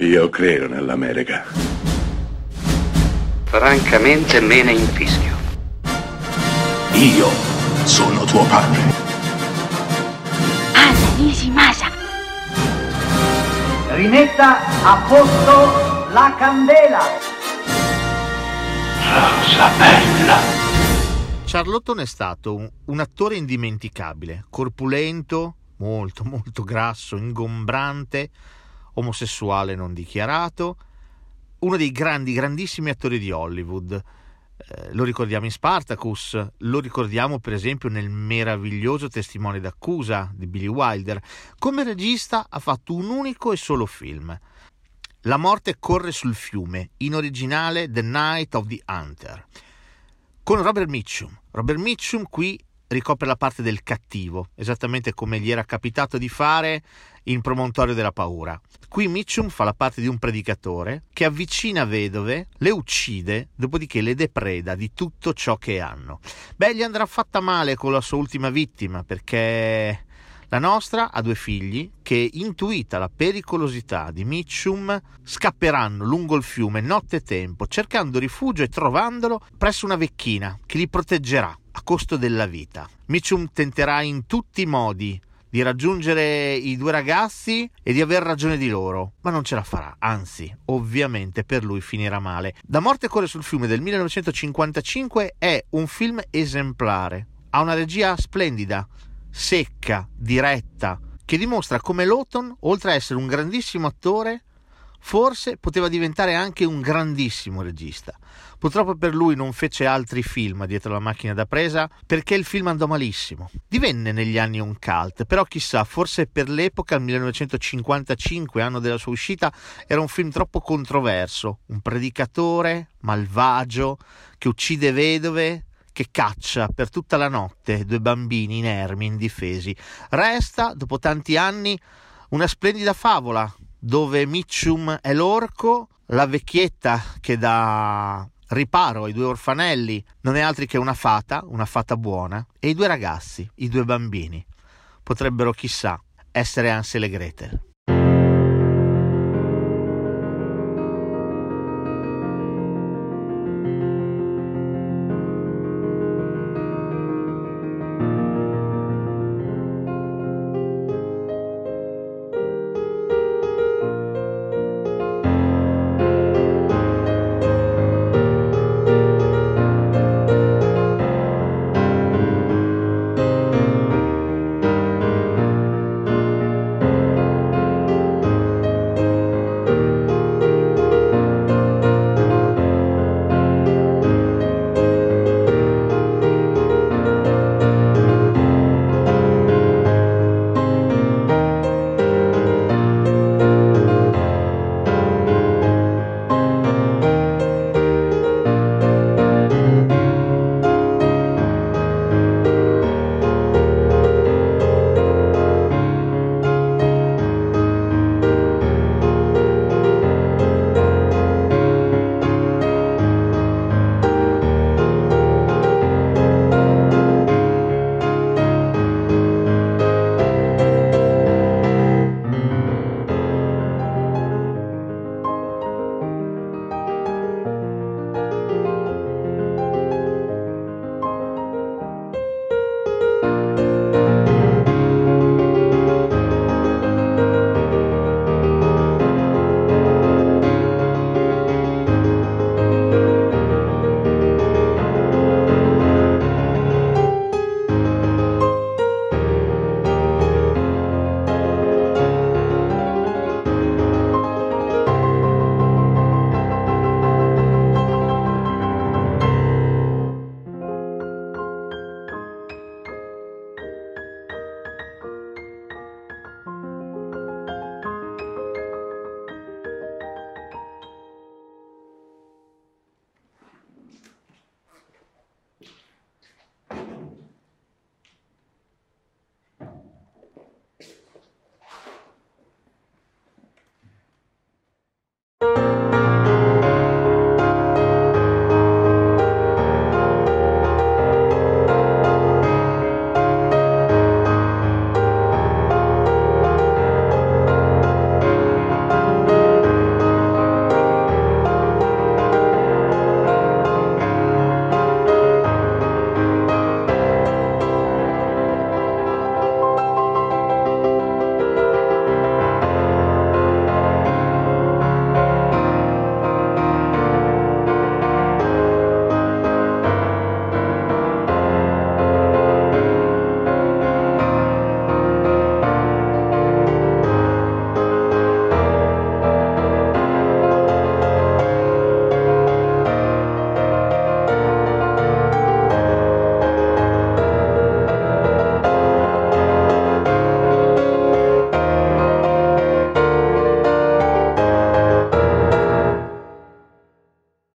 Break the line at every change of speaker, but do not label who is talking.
Io credo nell'America.
Francamente me ne infischio.
Io sono tuo padre.
Anna Nishimasa.
Rimetta a posto la candela.
Rosa bella.
Charlotton è stato un, un attore indimenticabile, corpulento, molto molto grasso, ingombrante, omosessuale non dichiarato, uno dei grandi, grandissimi attori di Hollywood. Eh, lo ricordiamo in Spartacus, lo ricordiamo per esempio nel meraviglioso testimone d'accusa di Billy Wilder. Come regista ha fatto un unico e solo film. La morte corre sul fiume, in originale The Night of the Hunter, con Robert Mitchum. Robert Mitchum qui ricopre la parte del cattivo, esattamente come gli era capitato di fare in Promontorio della Paura. Qui Mitchum fa la parte di un predicatore che avvicina vedove, le uccide, dopodiché le depreda di tutto ciò che hanno. Beh, gli andrà fatta male con la sua ultima vittima perché la nostra ha due figli che, intuita la pericolosità di Mitchum, scapperanno lungo il fiume nottetempo, cercando rifugio e trovandolo presso una vecchina che li proteggerà a costo della vita. Mitchum tenterà in tutti i modi di raggiungere i due ragazzi e di aver ragione di loro, ma non ce la farà, anzi, ovviamente per lui finirà male. Da Morte corre sul fiume del 1955 è un film esemplare, ha una regia splendida, secca, diretta, che dimostra come Lawton, oltre a essere un grandissimo attore, forse poteva diventare anche un grandissimo regista. Purtroppo per lui non fece altri film dietro la macchina da presa perché il film andò malissimo. Divenne negli anni un cult, però chissà, forse per l'epoca, il 1955, anno della sua uscita, era un film troppo controverso, un predicatore malvagio che uccide vedove, che caccia per tutta la notte due bambini inermi, indifesi. Resta, dopo tanti anni, una splendida favola dove Mitchum è l'orco, la vecchietta che dà riparo ai due orfanelli non è altri che una fata, una fata buona, e i due ragazzi, i due bambini. Potrebbero, chissà, essere Ansel e Gretel.